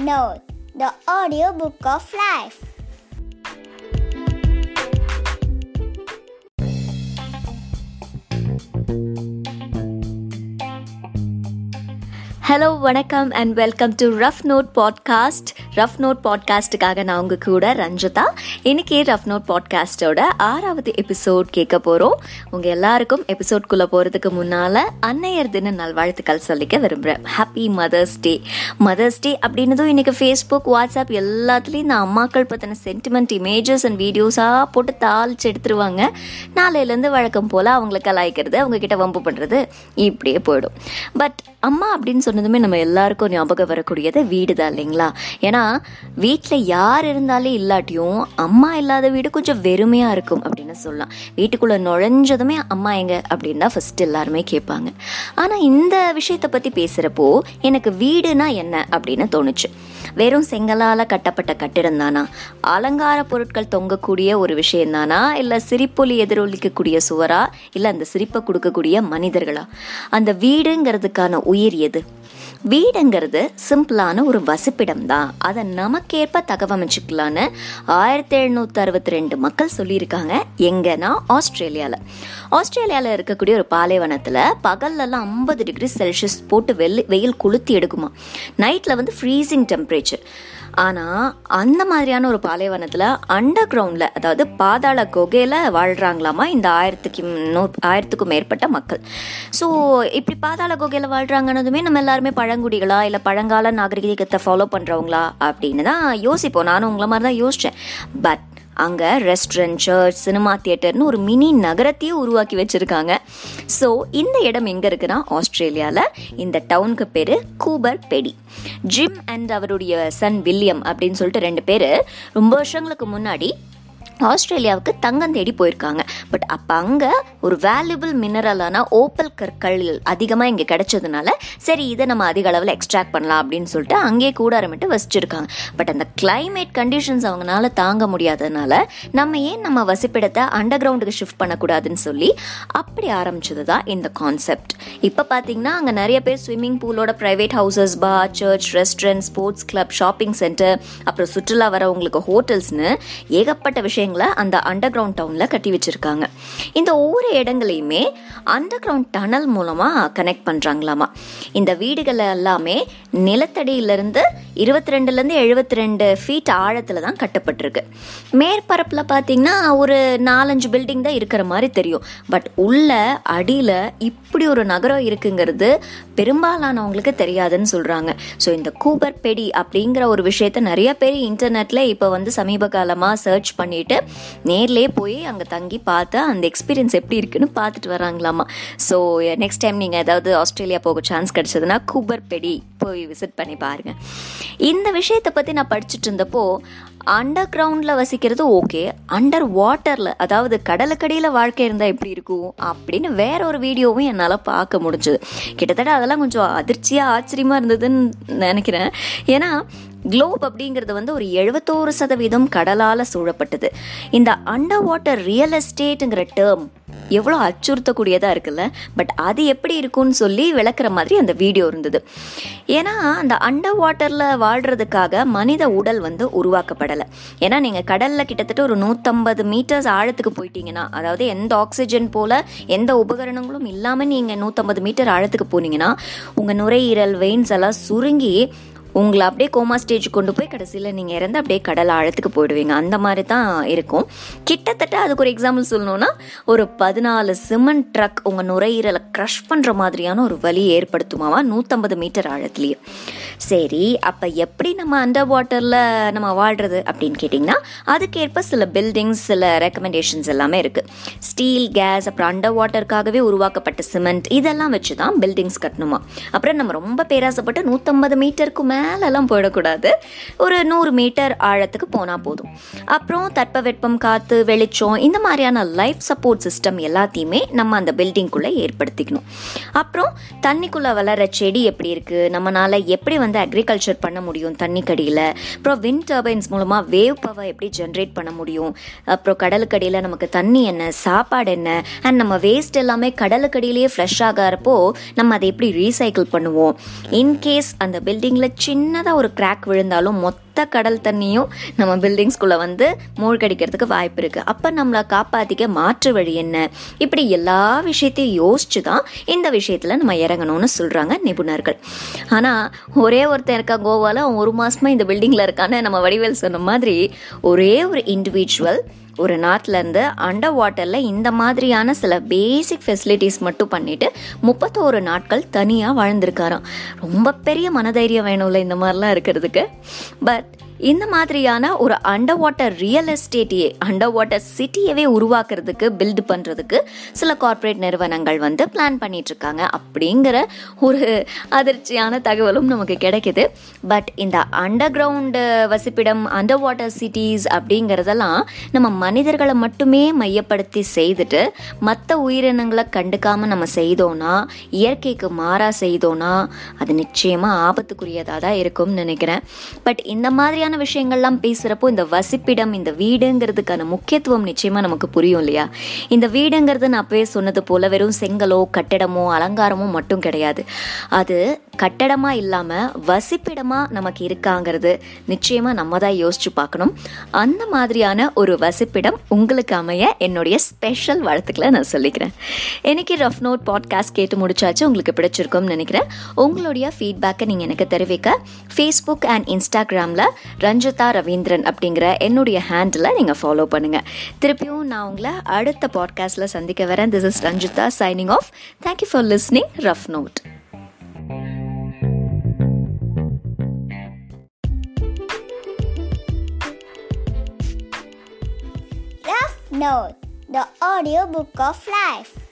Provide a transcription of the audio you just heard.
Note, the audiobook of life. Hello வணக்கம் and welcome to Rough Note podcast Rough Note பாட்காஸ்ட்டுக்காக நான் உங்கள் கூட ரஞ்சிதா. இன்னைக்கு ரஃப் நோட் பாட்காஸ்டோட ஆறாவது எபிசோட் கேட்க போகிறோம் உங்கள் எல்லாருக்கும் எபிசோட்குள்ளே போகிறதுக்கு முன்னால் அன்னையர் தின நல்வாழ்த்துக்கள் சொல்லிக்க விரும்புகிறேன் happy mother's day mother's day அப்படின்னதும் இன்றைக்கி ஃபேஸ்புக் வாட்ஸ்அப் எல்லாத்துலேயும் இந்த அம்மாக்கள் பற்றின சென்டிமெண்ட் இமேஜஸ் அண்ட் வீடியோஸாக போட்டு தாளிச்சு எடுத்துருவாங்க. நாளையிலேருந்து வழக்கம் போல் அவங்களை கலாய்க்கிறது அவங்கக்கிட்ட வம்பு பண்ணுறது இப்படியே போயிடும். பட் அம்மா அப்படின்னு சொன்னதுமே நம்ம எல்லாருக்கும் ஞாபகம் வரக்கூடியது வீடு தான் இல்லைங்களா? ஏன்னா வீட்டில் யார் இருந்தாலே இல்லாட்டியும் அம்மா இல்லாத வீடு கொஞ்சம் வெறுமையாக இருக்கும் அப்படின்னு சொல்லலாம். வீட்டுக்குள்ளே நுழைஞ்சதுமே அம்மா எங்க? அப்படின்னு தான் ஃபஸ்ட்டு எல்லாருமே கேட்பாங்க. ஆனால் இந்த விஷயத்தை பற்றி பேசுகிறப்போ எனக்கு வீடுனா என்ன அப்படின்னு தோணுச்சு. வெறும் செங்கலால் கட்டப்பட்ட கட்டிடம் தானா? அலங்கார பொருட்கள் தொங்கக்கூடிய ஒரு விஷயம் தானா? இல்லை சிரிப்பொலி எதிரொலிக்கக்கூடிய சுவரா? இல்லை அந்த சிரிப்பை கொடுக்கக்கூடிய மனிதர்களா? அந்த வீடுங்கிறதுக்கான உயிர் எது? வீடுங்கிறது சிம்பிளான ஒரு வசிப்பிடம் தான் அதை நமக்கேற்ப தகவமைச்சுக்கலான்னு ஆயிரத்தி எழுநூற்றி அறுபத்தி ரெண்டு மக்கள் சொல்லியிருக்காங்க. எங்கன்னா ஆஸ்திரேலியாவில் ஆஸ்திரேலியாவில் இருக்கக்கூடிய ஒரு பாலைவனத்தில் பகல்லலாம் ஐம்பது டிகிரி செல்சியஸ் போட்டு வெயில் வெயில் கொளுத்தி எடுக்குமா. நைட்டில் வந்து ஃப்ரீசிங் டெம்பரேச்சர் ஆனால் அந்த மாதிரியான ஒரு பாலைவனத்தில் அண்டர் கிரவுண்டில் அதாவது பாதாள குகையில் வாழ்கிறாங்களாமா இந்த ஆயிரத்துக்கு நூ ஆயிரத்துக்கும் மேற்பட்ட மக்கள். ஸோ இப்படி பாதாள குகையில் வாழ்கிறாங்கன்னதுமே நம்ம எல்லாருமே பழங்குடிகளா இல்லை பழங்கால நாகரிகத்தை ஃபாலோ பண்ணுறவங்களா அப்படின்னு தான் யோசிப்போம். நானும் உங்களை மாதிரி தான் யோசித்தேன் பட் அங்கே ரெஸ்டாரண்ட் சர்ச் சினிமா தியேட்டர்னு ஒரு மினி நகரத்தையே உருவாக்கி வச்சுருக்காங்க. ஸோ இந்த இடம் எங்கே இருக்குன்னா ஆஸ்திரேலியாவில் இந்த டவுனுக்கு பேர் கூபர் பெடி. ஜிம் அண்ட் அவருடைய சன் வில்லியம் அப்படின்னு சொல்லிட்டு ரெண்டு பேர் ரொம்ப வருஷங்களுக்கு முன்னாடி ஆஸ்திரேலியாவுக்கு தங்கம் தேடி போயிருக்காங்க. பட் அப்போ அங்கே ஒரு வேல்யூபிள் மினரலான ஓப்பல் கற்கள் அதிகமாக இங்கே கிடைச்சதுனால சரி இதை நம்ம அதிக அளவில் எக்ஸ்ட்ராக்ட் பண்ணலாம் அப்படின்னு சொல்லிட்டு அங்கேயே கூடாரமிட்டு வசிச்சிருக்காங்க. பட் அந்த கிளைமேட் கண்டிஷன்ஸ் அவங்களால தாங்க முடியாததுனால நம்ம ஏன் நம்ம வசிப்பிடத்தை அண்டர் கிரவுண்டுக்கு ஷிஃப்ட் பண்ணக்கூடாதுன்னு சொல்லி அப்படி ஆரம்பிச்சது தான் இந்த கான்செப்ட் இப்போ பார்த்தீங்கன்னா அங்கே நிறைய பேர் swimming பூலோட private houses bar church restaurant sports club shopping centre அப்புறம் சுற்றுலா வரவங்களுக்கு ஹோட்டல்ஸ்னு ஏகப்பட்ட விஷயம் அந்த அண்டர் கிரவுண்ட் டவுனில் கட்டி வச்சுருக்காங்க. இந்த ஒவ்வொரு இடங்களையுமே அண்டர் கிரவுண்ட் டனல் மூலமாக கனெக்ட் பண்ணுறாங்களாமா இந்த வீடுகள் எல்லாமே நிலத்தடியிலேருந்து இருபத்தி ரெண்டுலேருந்து எழுபத்தி ரெண்டு ஃபீட் ஆழத்தில் தான் கட்டப்பட்டிருக்கு. மேற்பரப்பில் பார்த்தீங்கன்னா ஒரு நாலஞ்சு பில்டிங் தான் இருக்கிற மாதிரி தெரியும். பட் உள்ள அடியில் இப்படி ஒரு நகரம் இருக்குங்கிறது பெரும்பாலானவங்களுக்கு தெரியாதுன்னு சொல்கிறாங்க ஸோ இந்த கூபர் பெடி அப்படிங்கிற ஒரு விஷயத்த நிறைய பேர் இன்டர்நெட்டில் இப்போ வந்து சமீப காலமாக சர்ச் பண்ணிட்டு நேர்லேயே போய் அங்கே தங்கி பார்த்து அந்த எக்ஸ்பீரியன்ஸ் எப்படி இருக்குன்னு பார்த்துட்டு வராங்களாமா ஸோ நெக்ஸ்ட் டைம் நீங்கள் ஏதாவது ஆஸ்திரேலியா போக சான்ஸ் கிடச்சதுன்னா கூபர் பெடி போய் விசிட் பண்ணி பாருங்கள் இந்த விஷயத்தை பற்றி நான் படிச்சுட்டு இருந்தப்போ அண்டர் கிரவுண்டில் வசிக்கிறது ஓகே அண்டர் வாட்டரில் அதாவது கடலுக்கடியில் வாழ்க்கை இருந்தால் எப்படி இருக்கும் அப்படின்னு வேற ஒரு வீடியோவும் என்னால் பார்க்க முடிஞ்சது. கிட்டத்தட்ட அதெல்லாம் கொஞ்சம் அதிர்ச்சியாக ஆச்சரியமாக இருந்ததுன்னு நினைக்கிறேன். ஏன்னா குளோப் அப்படிங்கிறது வந்து ஒரு எழுபத்தோரு சதவீதம் கடலால் சூழப்பட்டது. இந்த அண்டர் வாட்டர் ரியல் எஸ்டேட்டுங்கிற டேர்ம் எவ்வளோ அச்சுறுத்தக்கூடியதாக இருக்குல்ல? பட் அது எப்படி இருக்கும்னு சொல்லி விளக்குற மாதிரி அந்த வீடியோ இருந்தது. ஏன்னா அந்த அண்டர் வாட்டரில் வாழ்கிறதுக்காக மனித உடல் வந்து உருவாக்கப்படலை. ஏன்னா நீங்கள் கடலில் கிட்டத்தட்ட ஒரு நூற்றம்பது மீட்டர்ஸ் ஆழத்துக்கு போயிட்டீங்கன்னா அதாவது எந்த ஆக்சிஜன் போல் எந்த உபகரணங்களும் இல்லாமல் நீங்கள் நூற்றம்பது மீட்டர் ஆழத்துக்கு போனீங்கன்னா உங்கள் நுரையீரல் வெயின்ஸ் எல்லாம் சுருங்கி உங்களை அப்படியே கோமா ஸ்டேஜ் கொண்டு போய் கடைசியில் நீங்கள் இறந்து அப்படியே கடல் ஆழத்துக்கு போயிடுவீங்க. அந்த மாதிரி தான் இருக்கும். கிட்டத்தட்ட அதுக்கு ஒரு எக்ஸாம்பிள் சொல்லணும்னா ஒரு பதினாலு சிமெண்ட் ட்ரக் உங்கள் நுரையீரலை க்ரஷ் பண்ணுற மாதிரியான ஒரு வலி ஏற்படுத்துமாவா நூற்றம்பது மீட்டர் ஆழத்துலேயே. சரி அப்போ எப்படி நம்ம அண்டர் வாட்டரில் நம்ம வாழ்கிறது அப்படின்னு கேட்டிங்கன்னா அதுக்கேற்ப சில பில்டிங்ஸ் சில ரெக்கமெண்டேஷன்ஸ் எல்லாமே இருக்குது ஸ்டீல் கேஸ் அப்புறம் அண்டர் வாட்டருக்காகவே உருவாக்கப்பட்ட சிமெண்ட் இதெல்லாம் வச்சு தான் பில்டிங்ஸ் கட்டணுமா? அப்புறம் நம்ம ரொம்ப பேராசப்பட்டு நூற்றம்பது மீட்டருக்கு மேலெல்லாம் போயிடக்கூடாது. ஒரு நூறு மீட்டர் ஆழத்துக்கு போனால் போதும். அப்புறம் தட்பவெப்பம் காற்று வெளிச்சம் இந்த மாதிரியான லைஃப் சப்போர்ட் சிஸ்டம் எல்லாத்தையுமே நம்ம அந்த பில்டிங்குள்ளே ஏற்படுத்திக்கணும். அப்புறம் தண்ணிக்குள்ளே வளர செடி எப்படி இருக்குது நம்மளால் எப்படி வந்து அக்ரிகல்ச்சர் பண்ண முடியும் தண்ணிக்கடியில்? அப்புறம் விண்ட் டர்பைன்ஸ் மூலமாக வேவ் பவர் எப்படி ஜென்ரேட் பண்ண முடியும்? அப்புறம் கடலுக்கடியில் நமக்கு தண்ணி என்ன? சாப்பாடு என்ன? அண்ட் நம்ம வேஸ்ட் எல்லாமே கடலுக்கடியிலேயே ஃப்ரெஷ் ஆகிறப்போ நம்ம அதை எப்படி ரீசைக்கிள் பண்ணுவோம்? இன்கேஸ் அந்த பில்டிங்கில் சின்னதாக ஒரு கிராக் விழுந்தாலும் மொத்த கடல் தண்ணியும் நம்ம பில்டிங்ஸ்குள்ளே வந்து மூழ்கடிக்கிறதுக்கு வாய்ப்பு இருக்குது அப்போ நம்மளை காப்பாற்றிக்க மாற்று வழி என்ன? இப்படி எல்லா விஷயத்தையும் யோசிச்சு தான் இந்த விஷயத்தில் நம்ம இறங்கணும்னு சொல்கிறாங்க நிபுணர்கள். ஆனால் ஒரே ஒருத்தன் இருக்கா கோவாவில் அவன் ஒரு மாதமாக இந்த பில்டிங்கில் இருக்கான்னு நம்ம வடிவேல் சொன்ன மாதிரி ஒரே ஒரு இண்டிவிஜுவல் ஒரு நாட்டிலேருந்து அண்டர் வாட்டரில் இந்த மாதிரியான சில பேசிக் ஃபெசிலிட்டிஸ் மட்டும் பண்ணிவிட்டு முப்பத்தோரு நாட்கள் தனியாக வாழ்ந்திருக்காராம். ரொம்ப பெரிய மனதைரியம் வேணும்ல இந்த மாதிரிலாம் இருக்கிறதுக்கு. பட் இந்த மாதிரியான ஒரு அண்டர் வாட்டர் ரியல் எஸ்டேட்டையே அண்டர் வாட்டர் சிட்டியவே உருவாக்குறதுக்கு பில்டு பண்ணுறதுக்கு சில கார்ப்பரேட் நிறுவனங்கள் வந்து பிளான் பண்ணிட்டு இருக்காங்க அப்படிங்கிற ஒரு அதிர்ச்சியான தகவலும் நமக்கு கிடைக்குது. பட் இந்த அண்டர் கிரவுண்டு வசிப்பிடம் அண்டர் வாட்டர் சிட்டிஸ் அப்படிங்கிறதெல்லாம் நம்ம மனிதர்களை மட்டுமே மையப்படுத்தி செய்துட்டு மற்ற உயிரினங்களை கண்டுக்காமல் நம்ம செய்தோன்னா இயற்கைக்கு மாறாக செய்தோன்னா அது நிச்சயமாக ஆபத்துக்குரியதாக தான் இருக்கும்னு நினைக்கிறேன். பட் இந்த மாதிரியான விஷயங்கள்லாம் பேசுகிறப்போ இந்த வசிப்பிடம் இந்த வீடுங்கிறதுக்கான முக்கியத்துவம் நிச்சயமாக நமக்கு புரியும் இல்லையா? இந்த வீடுங்கிறது நான் அப்பவே சொன்னது போல் வெறும் செங்கலோ கட்டடமோ அலங்காரமோ மட்டும் கிடையாது. அது கட்டடமாக இல்லாமல் வசிப்பிடமாக நமக்கு இருக்காங்கிறது நிச்சயமாக நம்ம தான் யோசிச்சு பார்க்கணும். அந்த மாதிரியான ஒரு வசிப்பிடம் உங்களுக்கு அமைய என்னுடைய ஸ்பெஷல் வாழ்த்துக்களை நான் சொல்லிக்கிறேன். எனக்கு ரஃப் நோட் பாட்காஸ்ட் கேட்டு முடிச்சாச்சு உங்களுக்கு பிடிச்சிருக்கும்னு நினைக்கிறேன். உங்களுடைய ஃபீட்பேக்கை நீங்கள் எனக்கு தெரிவிக்க ஃபேஸ்புக் அண்ட் இன்ஸ்டாகிராமில் ரஞ்சிதா ரவீந்திரன் அப்படிங்கிற என்னுடைய ஹேண்டில் நீங்கள் ஃபாலோ பண்ணுங்கள் திருப்பியும் நான் உங்களை அடுத்த பாட்காஸ்ட்டில் சந்திக்க வரேன். This is Ranjitha signing off thank you for listening Rough Note Rough Note, the audiobook of life.